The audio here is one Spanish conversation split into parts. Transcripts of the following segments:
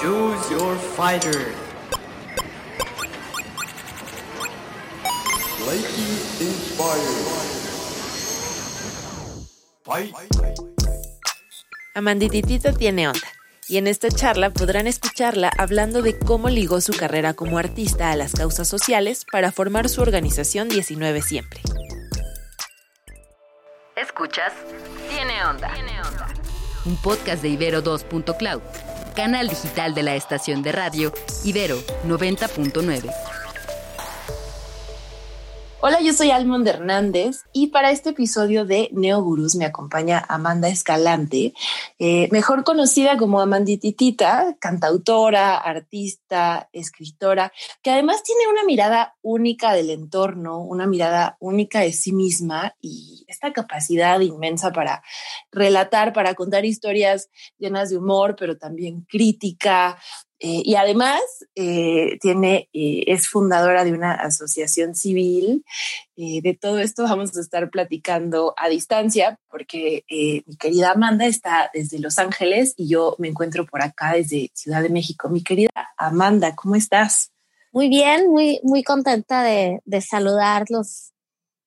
Choose your fighter. Amandititita tiene onda. Y en esta charla podrán escucharla hablando de cómo ligó su carrera como artista a las causas sociales para formar su organización 19 Siempre. Escuchas Tiene Onda. Un podcast de Ibero 2.cloud, canal digital de la estación de radio Ibero 90.9. Hola, yo soy Almond Hernández y para este episodio de Neogurus me acompaña Amanda Escalante, eh, mejor conocida como Amandititita, cantautora, artista, escritora, que además tiene una mirada única del entorno, una mirada única de sí misma y esta capacidad inmensa para relatar, para contar historias llenas de humor, pero también crítica, eh, y además eh, tiene, eh, es fundadora de una asociación civil. de todo esto vamos a estar platicando a distancia porque mi querida Amanda está desde Los Ángeles y yo me encuentro por acá desde Ciudad de México. Mi querida Amanda, ¿cómo estás? Muy bien, muy, muy contenta de, de saludarlos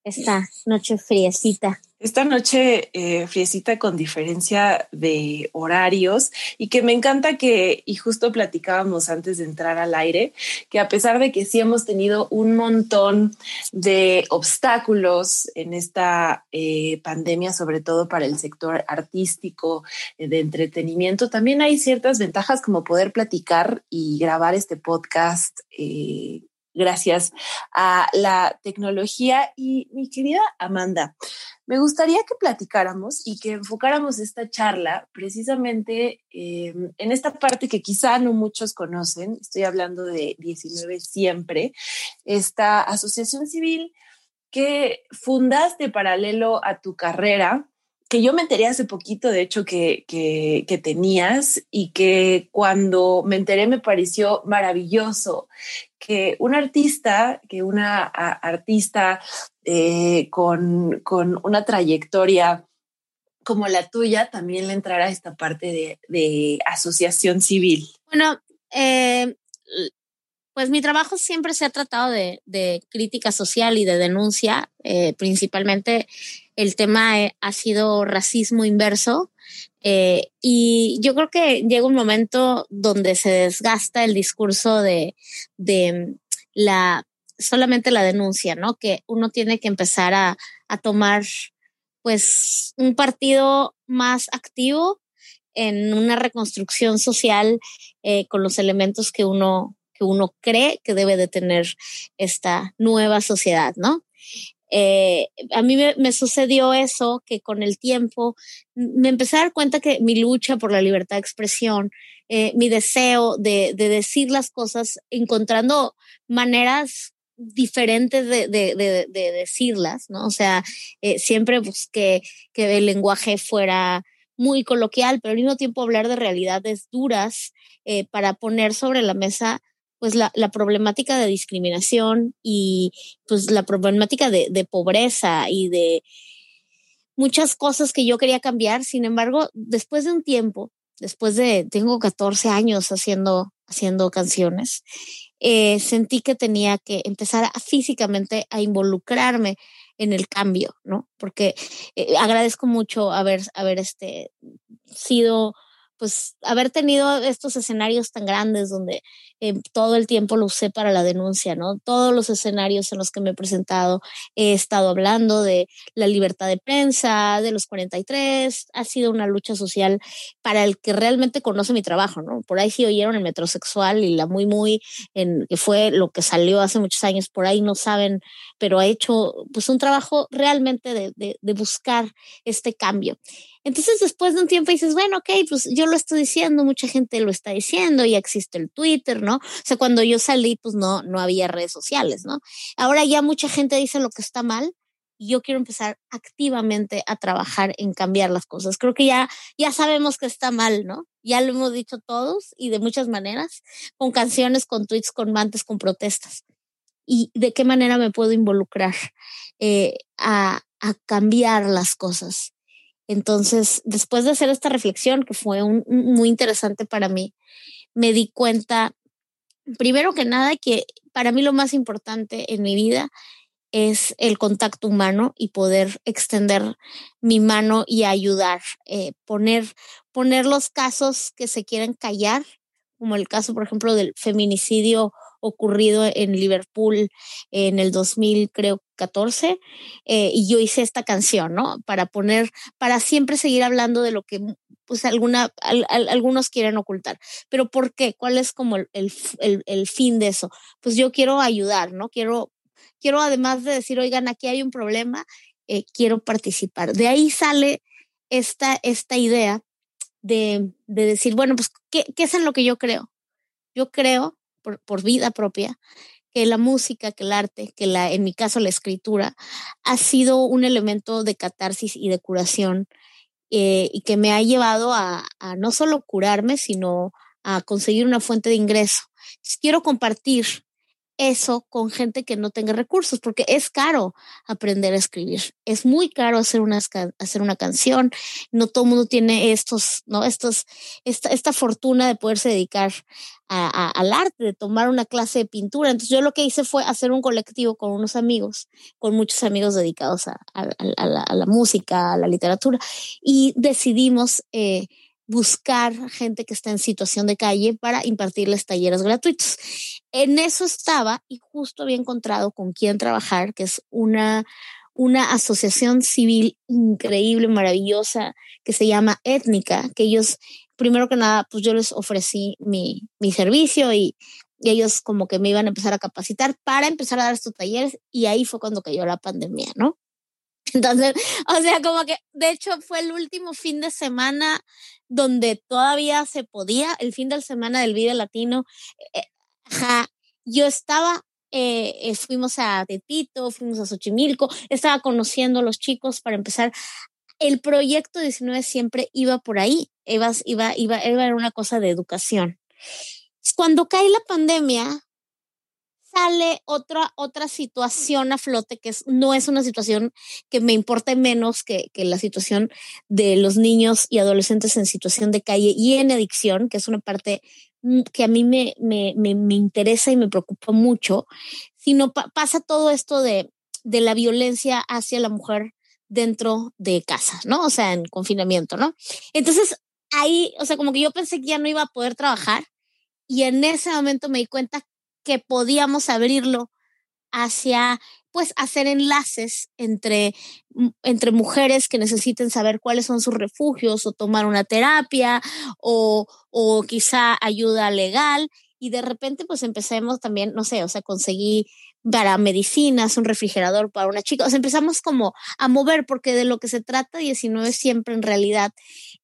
esta noche friecita. Esta noche eh, friecita con diferencia de horarios y que me encanta que, y justo platicábamos antes de entrar al aire, que a pesar de que sí hemos tenido un montón de obstáculos en esta eh, pandemia, sobre todo para el sector artístico, eh, de entretenimiento, también hay ciertas ventajas como poder platicar y grabar este podcast gracias a la tecnología. Y mi querida Amanda, me gustaría que platicáramos y que enfocáramos esta charla precisamente em, en esta parte que quizá no muchos conocen. Estoy hablando de 19 siempre, esta asociación civil que fundaste paralelo a tu carrera que yo me enteré hace poquito, de hecho, que, que, tenías y que cuando me enteré me pareció maravilloso que un artista, que una artista eh, con, con, una trayectoria como la tuya también le entrara esta parte de, de asociación civil. Bueno, eh, pues mi trabajo siempre se ha tratado de, de crítica social y de denuncia, eh, principalmente el tema eh, ha sido racismo inverso. Eh, y yo creo que llega un momento donde se desgasta el discurso de, de la solamente la denuncia, ¿no? Que uno tiene que empezar a, a tomar pues un partido más activo en una reconstrucción social con los elementos que uno, que uno cree que debe de tener esta nueva sociedad, ¿no? Eh, a mí me, sucedió eso, que con el tiempo me empecé a dar cuenta que mi lucha por la libertad de expresión, eh, mi deseo de, decir las cosas, encontrando maneras diferentes de, decirlas, ¿no? O sea, eh, siempre busqué que el lenguaje fuera muy coloquial, pero al mismo tiempo hablar de realidades duras para poner sobre la mesa pues la, la, problemática de discriminación y pues la problemática de, de, pobreza y de muchas cosas que yo quería cambiar. Sin embargo, después de un tiempo, después de, tengo 14 años haciendo, haciendo canciones, eh, sentí que tenía que empezar a, físicamente a involucrarme en el cambio, ¿no? Porque eh, agradezco mucho haber, haber este, sido pues haber tenido estos escenarios tan grandes donde eh, todo el tiempo lo usé para la denuncia, ¿no? Todos los escenarios en los que me he presentado he estado hablando de la libertad de prensa, de los 43, ha sido una lucha social para el que realmente conoce mi trabajo, ¿no? Por ahí sí oyeron el metrosexual y la muy, muy, en, que fue lo que salió hace muchos años, por ahí no saben, pero ha hecho pues un trabajo realmente de, de, de buscar este cambio. Entonces, después de un tiempo dices, bueno, ok, pues yo lo estoy diciendo, mucha gente lo está diciendo, ya existe el Twitter, ¿no? O sea, cuando yo salí, pues no, no había redes sociales, ¿no? Ahora ya mucha gente dice lo que está mal y yo quiero empezar activamente a trabajar en cambiar las cosas. Creo que ya, ya sabemos que está mal, ¿no? Ya lo hemos dicho todos y de muchas maneras, con canciones, con tweets, con mantes, con protestas. Y de qué manera me puedo involucrar eh, a, a cambiar las cosas entonces, después de hacer esta reflexión, que fue muy interesante para mí, me di cuenta, primero que nada, que para mí lo más importante en mi vida es el contacto humano y poder extender mi mano y ayudar, eh, poner, poner los casos que se quieren callar, como el caso, por ejemplo, del feminicidio ocurrido en Liverpool en el 2014 eh, y yo hice esta canción, ¿no? Para poner, para siempre seguir hablando de lo que pues alguna, algunos quieren ocultar. Pero ¿por qué? ¿Cuál es como el, el, el, fin de eso? Pues yo quiero ayudar, ¿no? Quiero, quiero además de decir, oigan, aquí hay un problema, eh, quiero participar. De ahí sale esta, esta idea de, de decir, bueno, pues, ¿qué, ¿qué, es en lo que yo creo? Yo creo por, vida propia, que la música, que el arte, que la, en mi caso la escritura, ha sido un elemento de catarsis y de curación eh, y que me ha llevado a, a, no solo curarme, sino a conseguir una fuente de ingreso. Quiero compartir eso con gente que no tenga recursos, porque es caro aprender a escribir, es muy caro hacer una, hacer una canción, no todo el mundo tiene estos, ¿no? Estos, esta, esta fortuna de poderse dedicar al arte, de tomar una clase de pintura. Entonces yo lo que hice fue hacer un colectivo con unos amigos, con muchos amigos dedicados a, a, la, a la, música, a la literatura, y decidimos... Eh, buscar gente que está en situación de calle para impartirles talleres gratuitos. En eso estaba y justo había encontrado con quién trabajar, que es una, una asociación civil increíble, maravillosa, que se llama Étnica, que ellos, primero que nada, pues yo les ofrecí mi, mi servicio y, y ellos como que me iban a empezar a capacitar para empezar a dar estos talleres y ahí fue cuando cayó la pandemia, ¿no? Entonces, o sea, como que, de hecho, fue el último fin de semana donde todavía se podía, el fin de semana del Vida Latino. Eh, yo estaba, eh, eh, fuimos a Tepito, fuimos a Xochimilco, estaba conociendo a los chicos para empezar. El proyecto 19 siempre iba por ahí, iba, iba, iba, iba a una cosa de educación. Cuando cae la pandemia, sale otra, otra situación a flote que es, no es una situación que me importe menos que, que, la situación de los niños y adolescentes en situación de calle y en adicción, que es una parte mm, que a mí me, me, me, me interesa y me preocupa mucho, sino pa pasa todo esto de, de la violencia hacia la mujer dentro de casa, ¿no? O sea, en confinamiento, ¿no? Entonces, ahí, o sea, como que yo pensé que ya no iba a poder trabajar y en ese momento me di cuenta que podíamos abrirlo hacia pues hacer enlaces entre, mm, entre mujeres que necesiten saber cuáles son sus refugios o tomar una terapia o, o quizá ayuda legal y de repente pues empecemos también, no sé, o sea, conseguí para medicinas, un refrigerador para una chica, o sea, empezamos como a mover porque de lo que se trata 19 siempre en realidad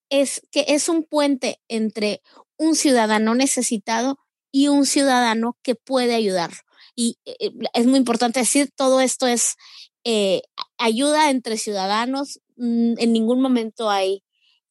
es que es un puente entre un ciudadano necesitado y un ciudadano que puede ayudar. Y eh, eh, es muy importante decir, todo esto es eh, ayuda entre ciudadanos. Mm, en ningún momento hay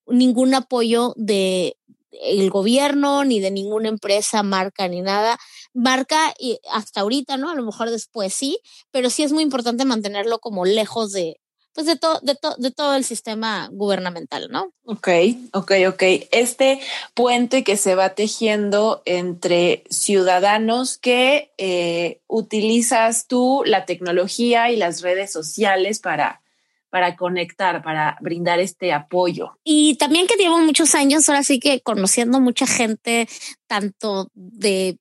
ningún apoyo de el gobierno ni de ninguna empresa, marca ni nada. Marca y hasta ahorita, ¿no? A lo mejor después sí, pero sí es muy importante mantenerlo como lejos de, pues de, todo de, de todo el sistema gubernamental, ¿no? Ok, ok, ok. Este puente que se va tejiendo entre ciudadanos que eh, utilizas tú la tecnología y las redes sociales para, para conectar, para brindar este apoyo. Y también que llevo muchos años, ahora sí que conociendo mucha gente, tanto de,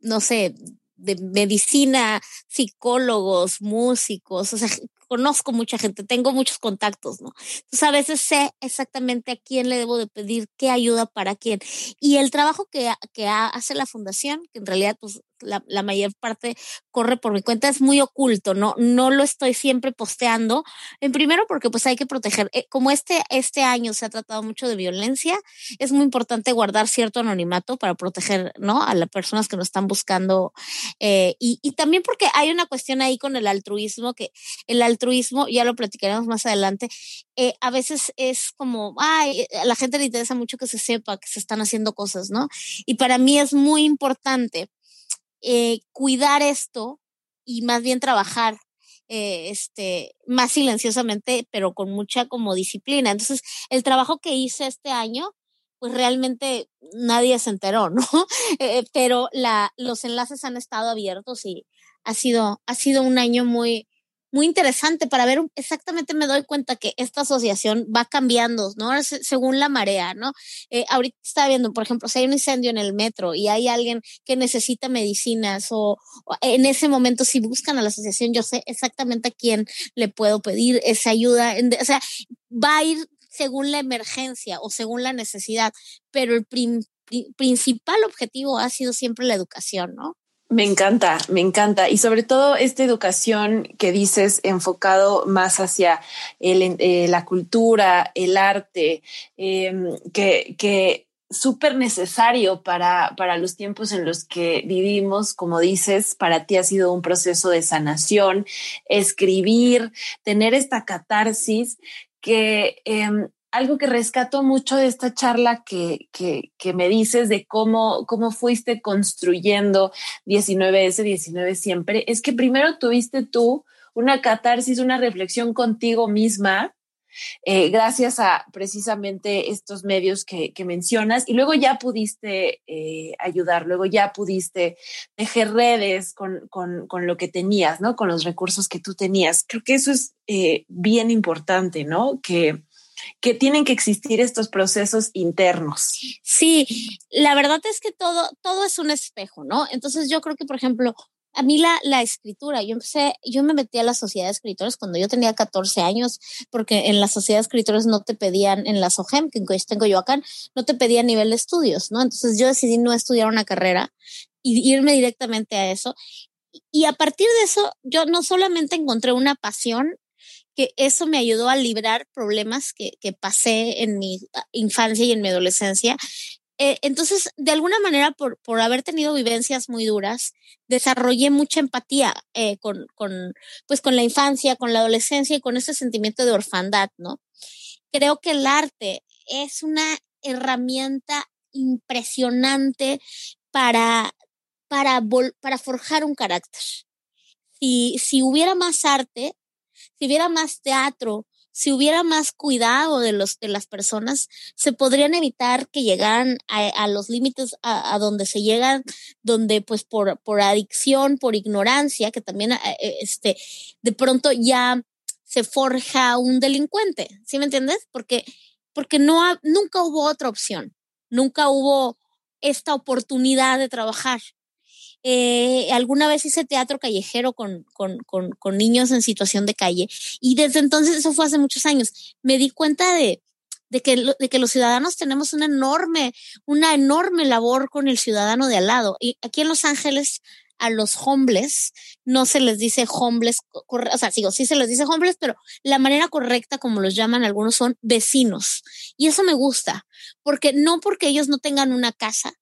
no sé, de medicina, psicólogos, músicos, o sea, conozco mucha gente, tengo muchos contactos, ¿no? Entonces a veces sé exactamente a quién le debo de pedir qué ayuda para quién. Y el trabajo que, que hace la fundación, que en realidad pues la, mayor parte corre por mi cuenta, es muy oculto, ¿no? No lo estoy siempre posteando. En primero porque pues hay que proteger, eh, como este, este año se ha tratado mucho de violencia, es muy importante guardar cierto anonimato para proteger, ¿no? A las personas que nos están buscando. Eh, y, y también porque hay una cuestión ahí con el altruismo, que el altruismo, ya lo platicaremos más adelante, eh, a veces es como, ay, a la gente le interesa mucho que se sepa que se están haciendo cosas, ¿no? Y para mí es muy importante eh, cuidar esto y más bien trabajar eh, este, más silenciosamente, pero con mucha como disciplina. Entonces, el trabajo que hice este año pues realmente nadie se enteró, ¿no? Eh, pero la, los enlaces han estado abiertos y ha sido, ha sido un año muy, muy interesante para ver exactamente me doy cuenta que esta asociación va cambiando, ¿no? según la marea, ¿no? Eh, ahorita está viendo, por ejemplo, si hay un incendio en el metro y hay alguien que necesita medicinas o, en ese momento si buscan a la asociación, yo sé exactamente a quién le puedo pedir esa ayuda, o sea, va a ir según la emergencia o según la necesidad, pero el principal objetivo ha sido siempre la educación, ¿no? Me encanta, me encanta. Y sobre todo esta educación que dices enfocado más hacia eh, la cultura, el arte, em, que, que súper necesario para, para los tiempos en los que vivimos. Como dices, para ti ha sido un proceso de sanación, escribir, tener esta catarsis que em, algo que rescato mucho de esta charla que, que, me dices de cómo, cómo fuiste construyendo 19S, 19 siempre, es que primero tuviste tú una catarsis, una reflexión contigo misma, eh, gracias a precisamente estos medios que, mencionas, y luego ya pudiste eh, ayudar, luego ya pudiste tejer redes con, con, con, lo que tenías, ¿no? Con los recursos que tú tenías. Creo que eso es eh, bien importante, ¿no? Que que tienen que existir estos procesos internos. Sí, la verdad es que todo, todo es un espejo, ¿no? Entonces yo creo que, por ejemplo, a mí la, la escritura, yo empecé, yo me metí a la sociedad de escritores cuando yo tenía 14 años, porque en la sociedad de escritores no te pedían, en la SOGEM, que tengo yo acá, no te pedían nivel de estudios, ¿no? Entonces yo decidí no estudiar una carrera y irme directamente a eso. Y a partir de eso, yo no solamente encontré una pasión que eso me ayudó a librar problemas que, que pasé en mi infancia y en mi adolescencia. Eh, entonces, de alguna manera, por, por, haber tenido vivencias muy duras, desarrollé mucha empatía eh, con, con, pues, con la infancia, con la adolescencia y con ese sentimiento de orfandad, ¿no? Creo que el arte es una herramienta impresionante para, para, para forjar un carácter. Si, si hubiera más arte, si hubiera más teatro, si hubiera más cuidado de los de las personas, se podrían evitar que llegaran a, los límites a, donde se llegan, donde pues por, por adicción, por ignorancia, que también eh, eh, este, de pronto ya se forja un delincuente, ¿sí me entiendes? Porque, porque no nunca hubo otra opción, nunca hubo esta oportunidad de trabajar. Eh, alguna vez hice teatro callejero con, con, con, con, niños en situación de calle y desde entonces, eso fue hace muchos años, me di cuenta de, de, que, de que los ciudadanos tenemos una enorme, una enorme labor con el ciudadano de al lado. Y aquí en Los Ángeles a los homeless, no se les dice homeless, o sea, sigo, sí se les dice homeless, pero la manera correcta como los llaman algunos son vecinos. Y eso me gusta, porque no porque ellos no tengan una casa,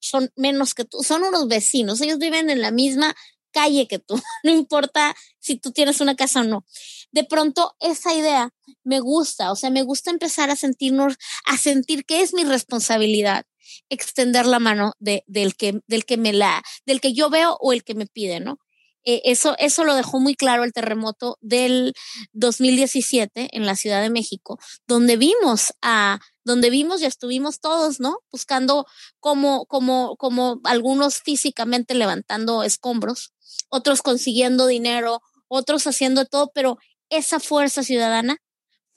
son menos que tú, son unos vecinos, ellos viven en la misma calle que tú, no importa si tú tienes una casa o no. De pronto esa idea me gusta, o sea, me gusta empezar a sentirnos, a sentir que es mi responsabilidad extender la mano de, del que, del que me la, del que yo veo o el que me pide, ¿no? Eh, eso, eso lo dejó muy claro el terremoto del 2017 en la Ciudad de México, donde vimos a, donde vimos y estuvimos todos, ¿no? Buscando como, como, como algunos físicamente levantando escombros, otros consiguiendo dinero, otros haciendo todo, pero esa fuerza ciudadana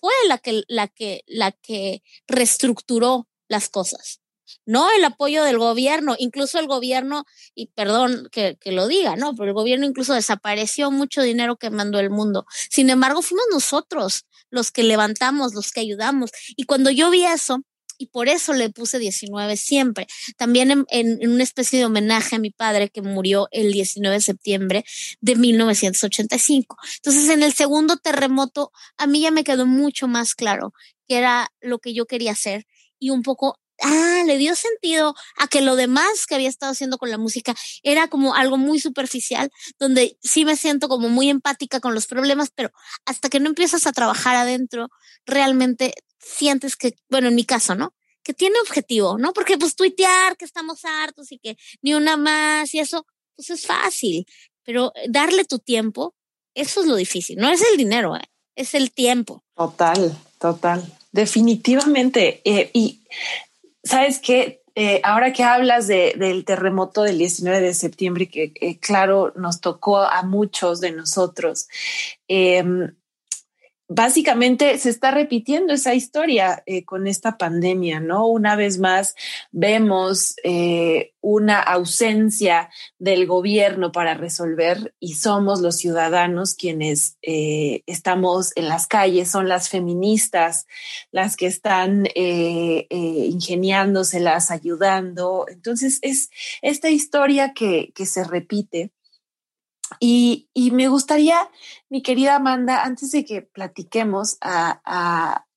fue la que, la que, la que reestructuró las cosas no el apoyo del gobierno, incluso el gobierno, y perdón que, que, lo diga, ¿no? Pero el gobierno incluso desapareció mucho dinero que mandó el mundo. Sin embargo, fuimos nosotros los que levantamos, los que ayudamos. Y cuando yo vi eso, y por eso le puse 19 siempre. También en, en, una especie de homenaje a mi padre que murió el 19 de septiembre de 1985. Entonces, en el segundo terremoto, a mí ya me quedó mucho más claro que era lo que yo quería hacer y un poco ah, le dio sentido a que lo demás que había estado haciendo con la música era como algo muy superficial, donde sí me siento como muy empática con los problemas, pero hasta que no empiezas a trabajar adentro, realmente sientes que, bueno, en mi caso, ¿no? Que tiene objetivo, ¿no? Porque pues tuitear que estamos hartos y que ni una más y eso, pues es fácil, pero darle tu tiempo, eso es lo difícil, no es el dinero, ¿eh? es el tiempo. Total, total, definitivamente. Eh, y sabes que eh, ahora que hablas del terremoto del 19 de septiembre, que eh, claro, nos tocó a muchos de nosotros, em, básicamente se está repitiendo esa historia eh, con esta pandemia, ¿no? Una vez más vemos eh, una ausencia del gobierno para resolver y somos los ciudadanos quienes eh, estamos en las calles, son las feministas las que están ingeniándoselas, ayudando. Entonces es esta historia que, que se repite y, me gustaría, mi querida Amanda, antes de que platiquemos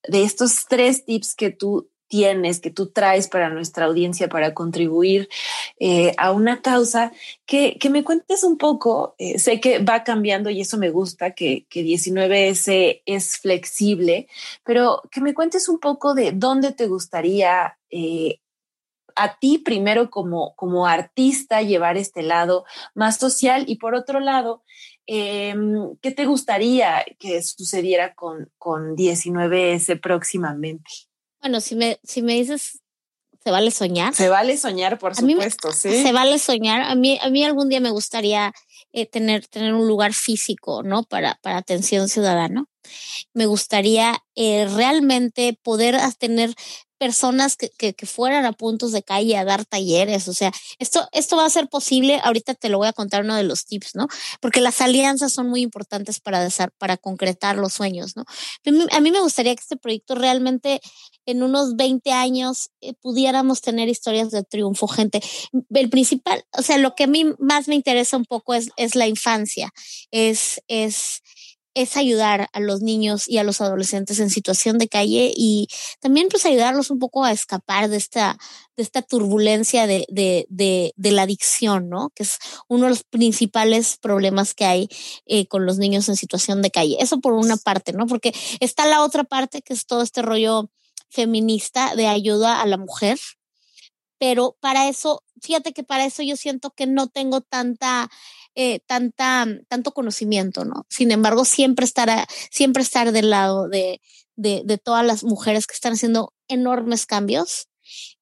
de estos tres tips que tú tienes, que tú traes para nuestra audiencia para contribuir eh, a una causa, que, me cuentes un poco, eh, sé que va cambiando y eso me gusta, que, que 19S es flexible, pero que me cuentes un poco de dónde te gustaría eh, a ti primero como, como artista llevar este lado más social y por otro lado, em, ¿qué te gustaría que sucediera con, con 19S próximamente? Bueno, si me, si me dices, ¿se vale soñar? Se vale soñar, por supuesto, sí. Se vale soñar. A mí, a mí algún día me gustaría eh, tener, tener un lugar físico, ¿no? Para, para atención ciudadana. Me gustaría eh, realmente poder tener personas que, que, fueran a puntos de calle a dar talleres. O sea, esto, esto va a ser posible. Ahorita te lo voy a contar uno de los tips, ¿no? Porque las alianzas son muy importantes para, para concretar los sueños, ¿no? A mí me gustaría que este proyecto realmente en unos 20 años eh, pudiéramos tener historias de triunfo, gente. El principal, o sea, lo que a mí más me interesa un poco es, es la infancia, es, es, es ayudar a los niños y a los adolescentes en situación de calle y también pues ayudarlos un poco a escapar de esta, de esta turbulencia de, de, de, de la adicción, ¿no? Que es uno de los principales problemas que hay eh, con los niños en situación de calle. Eso por una parte, ¿no? Porque está la otra parte que es todo este rollo feminista de ayuda a la mujer, pero para eso, fíjate que para eso yo siento que no tengo tanta eh, tanta, tanto conocimiento, ¿no? Sin embargo, siempre estar, siempre estar del lado de, de, de todas las mujeres que están haciendo enormes cambios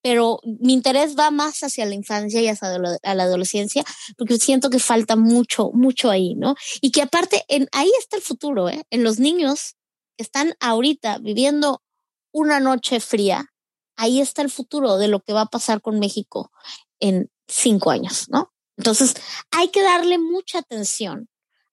pero mi interés va más hacia la infancia y hacia la, la adolescencia, porque siento que falta mucho, mucho ahí, ¿no? Y que aparte, en, ahí está el futuro, ¿eh? En los niños que están ahorita viviendo una noche fría, ahí está el futuro de lo que va a pasar con México en cinco años, ¿no? Entonces, hay que darle mucha atención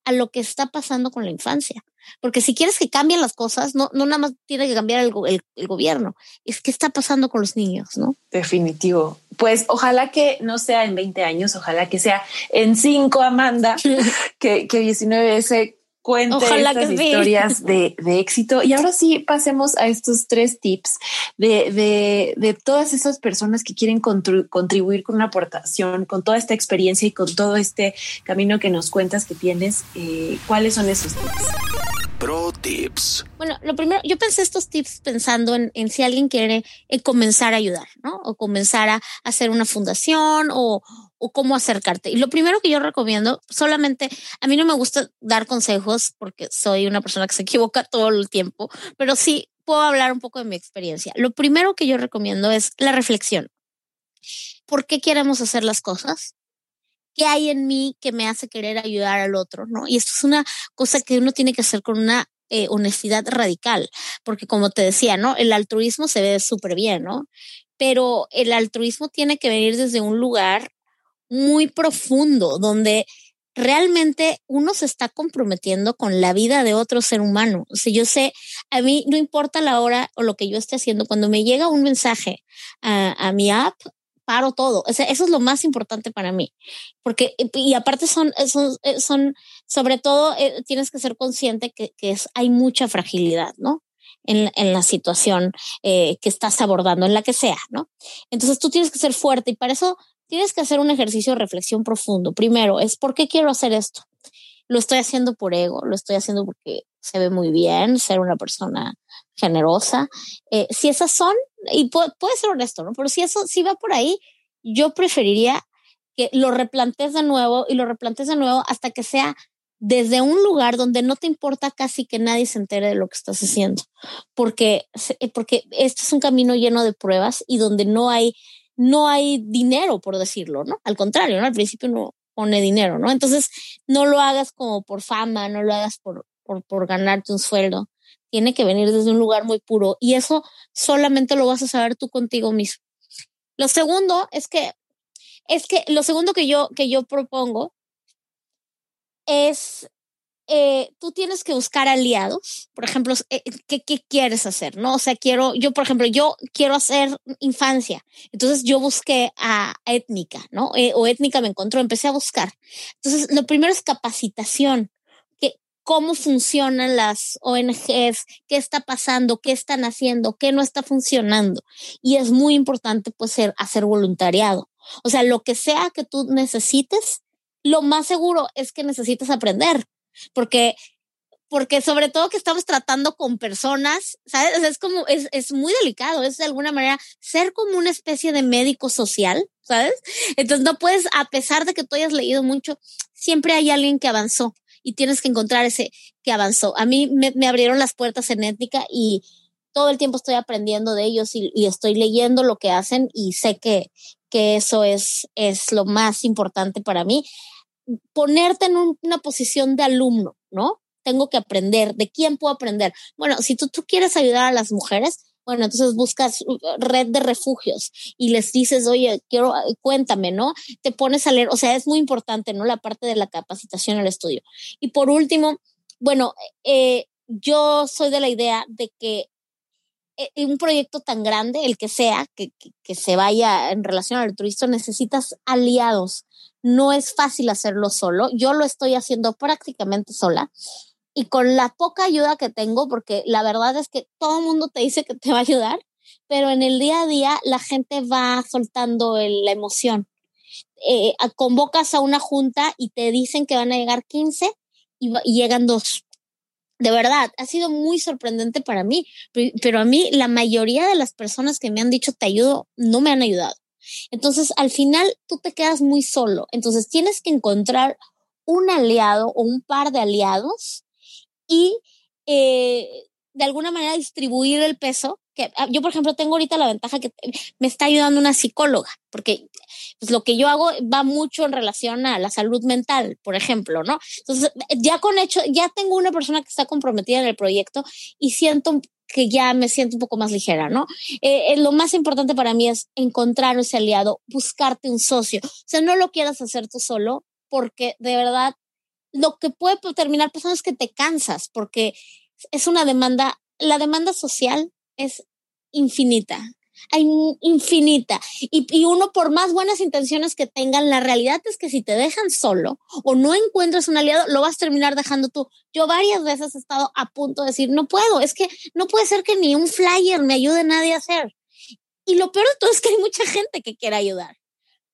a lo que está pasando con la infancia. Porque si quieres que cambien las cosas, no, no nada más tiene que cambiar el, el, gobierno, es qué está pasando con los niños, ¿no? Definitivo. Pues ojalá que no sea en 20 años, ojalá que sea en 5, Amanda, que, que 19 ese cuente Ojalá estas historias de, de, éxito. Y ahora sí, pasemos a estos tres tips de, de, de todas esas personas que quieren contribuir con una aportación, con toda esta experiencia y con todo este camino que nos cuentas que tienes. Eh, ¿Cuáles son esos tips? Pro Tips. Bueno, lo primero, yo pensé estos tips pensando en, en si alguien quiere eh, comenzar a ayudar, ¿no? O comenzar a, hacer una fundación o, o cómo acercarte. Y lo primero que yo recomiendo, solamente, a mí no me gusta dar consejos porque soy una persona que se equivoca todo el tiempo, pero sí puedo hablar un poco de mi experiencia. Lo primero que yo recomiendo es la reflexión. ¿Por qué queremos hacer las cosas? ¿Qué hay en mí que me hace querer ayudar al otro? ¿no? Y esto es una cosa que uno tiene que hacer con una eh, honestidad radical, porque como te decía, ¿no? El altruismo se ve súper bien, ¿no? Pero el altruismo tiene que venir desde un lugar muy profundo, donde realmente uno se está comprometiendo con la vida de otro ser humano. O sea, yo sé, a mí no importa la hora o lo que yo esté haciendo, cuando me llega un mensaje a, a mi app, paro todo. O sea, eso es lo más importante para mí. Porque, y aparte son, son, son sobre todo, eh, tienes que ser consciente que, que hay mucha fragilidad, ¿no? En, en, la situación eh, que estás abordando, en la que sea, ¿no? Entonces tú tienes que ser fuerte y para eso tienes que hacer un ejercicio de reflexión profundo. Primero, es ¿por qué quiero hacer esto? Lo estoy haciendo por ego, lo estoy haciendo porque se ve muy bien ser una persona generosa. Eh, si esas son, y puede, ser honesto, ¿no? Pero si eso, si va por ahí, yo preferiría que lo replantes de nuevo y lo replantes de nuevo hasta que sea desde un lugar donde no te importa casi que nadie se entere de lo que estás haciendo, porque, eh, porque este es un camino lleno de pruebas y donde no hay, no hay dinero, por decirlo, ¿no? Al contrario, ¿no? Al principio no pone dinero, ¿no? Entonces, no lo hagas como por fama, no lo hagas por, por, por ganarte un sueldo. Tiene que venir desde un lugar muy puro y eso solamente lo vas a saber tú contigo mismo. Lo segundo es que, es que lo segundo que yo, que yo propongo es eh, tú tienes que buscar aliados. Por ejemplo, eh, ¿qué, ¿qué, quieres hacer? ¿No? O sea, quiero, yo, por ejemplo, yo quiero hacer infancia. Entonces yo busqué a, étnica, ¿no? Eh, o étnica me encontró, empecé a buscar. Entonces, lo primero es capacitación. Cómo funcionan las ONGs, qué está pasando, qué están haciendo, qué no está funcionando. Y es muy importante, pues, ser, hacer voluntariado. O sea, lo que sea que tú necesites, lo más seguro es que necesitas aprender, porque porque sobre todo que estamos tratando con personas, ¿sabes? es como, es, es muy delicado, es de alguna manera ser como una especie de médico social, ¿sabes? Entonces no puedes, a pesar de que tú hayas leído mucho, siempre hay alguien que avanzó y tienes que encontrar ese que avanzó. A mí me, me abrieron las puertas en ética y todo el tiempo estoy aprendiendo de ellos y, y estoy leyendo lo que hacen y sé que, que eso es, es lo más importante para mí ponerte en una posición de alumno, ¿no? Tengo que aprender. ¿De quién puedo aprender? Bueno, si tú, tú quieres ayudar a las mujeres, bueno, entonces buscas uh, red de refugios y les dices, oye, quiero, eh, cuéntame, ¿no? Te pones a leer, o sea, es muy importante, ¿no? La parte de la capacitación al estudio. Y por último, bueno, eh, yo soy de la idea de que eh, un proyecto tan grande, el que sea, que, que, que se vaya en relación al turista, necesitas aliados no es fácil hacerlo solo. Yo lo estoy haciendo prácticamente sola y con la poca ayuda que tengo, porque la verdad es que todo el mundo te dice que te va a ayudar, pero en el día a día la gente va soltando la emoción. Eh, convocas a una junta y te dicen que van a llegar 15 y, y llegan dos. De verdad, ha sido muy sorprendente para mí, pero a mí la mayoría de las personas que me han dicho te ayudo no me han ayudado. Entonces, al final, tú te quedas muy solo. Entonces, tienes que encontrar un aliado o un par de aliados y eh, de alguna manera distribuir el peso. Que, ah, yo, por ejemplo, tengo ahorita la ventaja que me está ayudando una psicóloga, porque pues, lo que yo hago va mucho en relación a la salud mental, por ejemplo, ¿no? Entonces, ya con hecho, ya tengo una persona que está comprometida en el proyecto y siento que ya me siento un poco más ligera, ¿no? Eh, eh, lo más importante para mí es encontrar ese aliado, buscarte un socio. O sea, no lo quieras hacer tú solo, porque de verdad lo que puede terminar pasando es que te cansas, porque es una demanda, la demanda social es infinita infinita. Y, y, uno, por más buenas intenciones que tengan, la realidad es que si te dejan solo o no encuentras un aliado, lo vas a terminar dejando tú. Yo varias veces he estado a punto de decir, no puedo, es que no puede ser que ni un flyer me ayude nadie a hacer. Y lo peor de todo es que hay mucha gente que quiere ayudar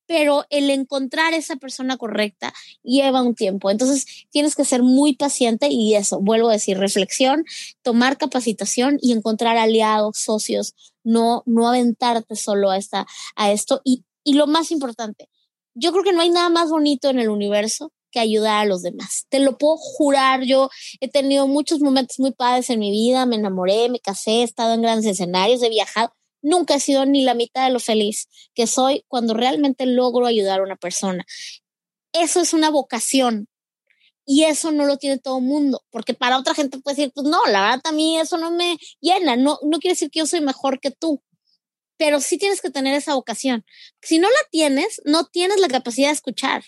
pero el encontrar esa persona correcta lleva un tiempo. Entonces tienes que ser muy paciente y eso, vuelvo a decir, reflexión, tomar capacitación y encontrar aliados, socios, no, no aventarte solo a, esta, a esto. Y, y lo más importante, yo creo que no hay nada más bonito en el universo que ayudar a los demás. Te lo puedo jurar, yo he tenido muchos momentos muy padres en mi vida, me enamoré, me casé, he estado en grandes escenarios, he viajado, nunca he sido ni la mitad de lo feliz que soy cuando realmente logro ayudar a una persona. Eso es una vocación y eso no lo tiene todo el mundo, porque para otra gente puede decir, pues no, la verdad a mí eso no me llena, no, no quiere decir que yo soy mejor que tú, pero sí tienes que tener esa vocación. Si no la tienes, no tienes la capacidad de escuchar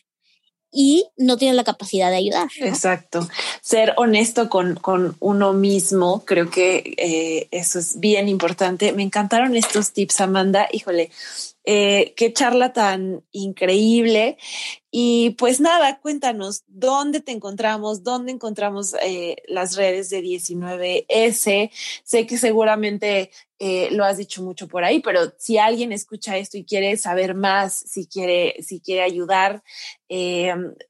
y no tienes la capacidad de ayudar. Exacto. Ser honesto con, con uno mismo, creo que eh, eso es bien importante. Me encantaron estos tips, Amanda. Híjole, eh, qué charla tan increíble. Y pues nada, cuéntanos dónde te encontramos, dónde encontramos eh, las redes de 19S. Sé que seguramente eh, lo has dicho mucho por ahí, pero si alguien escucha esto y quiere saber más, si quiere, si quiere ayudar,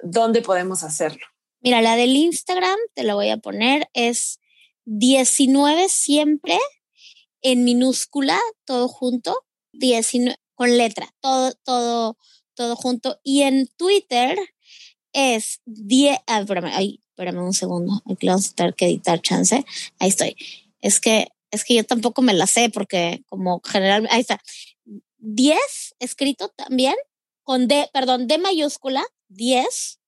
¿dónde podemos hacerlo? Mira, la del Instagram, te la voy a poner, es 19 siempre en minúscula, todo junto, 19, con letra, todo, todo, todo junto. Y en Twitter es 10, ah, Espérame un segundo. Aquí vamos a tener que editar chance. Ahí estoy. Es que, es que yo tampoco me la sé porque como general, ahí está. 10 escrito también con D, perdón, D mayúscula, 10,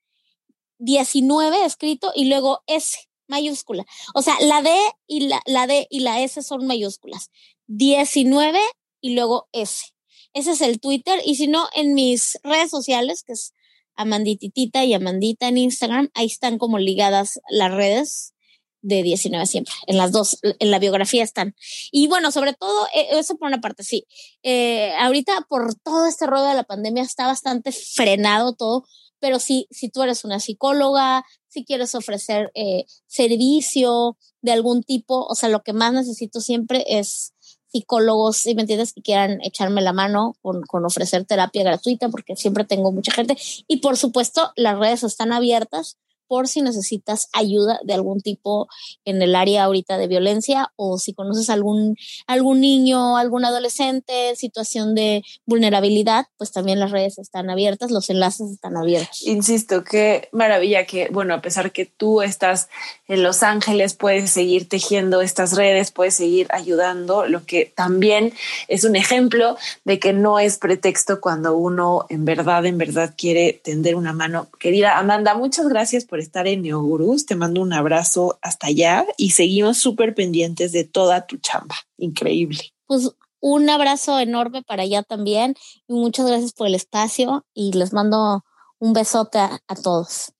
19 escrito y luego S mayúscula. O sea, la D y la, la D y la S son mayúsculas. 19 y luego S. Ese es el Twitter. Y si no, en mis redes sociales, que es Amandititita y Amandita en Instagram, ahí están como ligadas las redes de 19 siempre, en las dos, en la biografía están. Y bueno, sobre todo, eh, eso por una parte, sí. Eh, ahorita por todo este rollo de la pandemia está bastante frenado todo, pero si, si tú eres una psicóloga, si quieres ofrecer eh, servicio de algún tipo, o sea, lo que más necesito siempre es psicólogos, si me entiendes, que quieran echarme la mano con, con, ofrecer terapia gratuita, porque siempre tengo mucha gente. Y por supuesto, las redes están abiertas por si necesitas ayuda de algún tipo en el área ahorita de violencia o si conoces algún, algún niño, algún adolescente, situación de vulnerabilidad, pues también las redes están abiertas, los enlaces están abiertos. Insisto, qué maravilla que, bueno, a pesar que tú estás en Los Ángeles, puedes seguir tejiendo estas redes, puedes seguir ayudando, lo que también es un ejemplo de que no es pretexto cuando uno en verdad, en verdad quiere tender una mano. Querida Amanda, muchas gracias por estar en Neogurús. Te mando un abrazo hasta allá y seguimos súper pendientes de toda tu chamba. Increíble. Pues un abrazo enorme para allá también y muchas gracias por el espacio y les mando un besote a, a todos.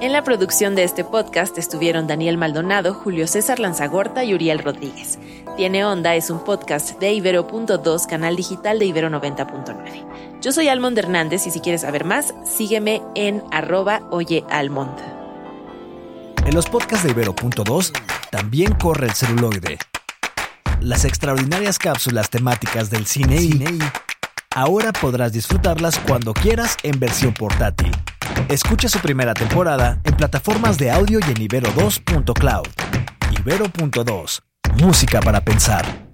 En la producción de este podcast estuvieron Daniel Maldonado, Julio César Lanzagorta y Uriel Rodríguez. Tiene Onda es un podcast de Ibero.2, canal digital de Ibero 90.9. Yo soy Almond Hernández y si quieres saber más, sígueme en arroba oyealmond. En los podcasts de Ibero.2 también corre el celuloide. Las extraordinarias cápsulas temáticas del cine y ahora podrás disfrutarlas cuando quieras en versión portátil. Escucha su primera temporada en plataformas de audio y en ibero2.cloud. Ibero.2. Música para pensar.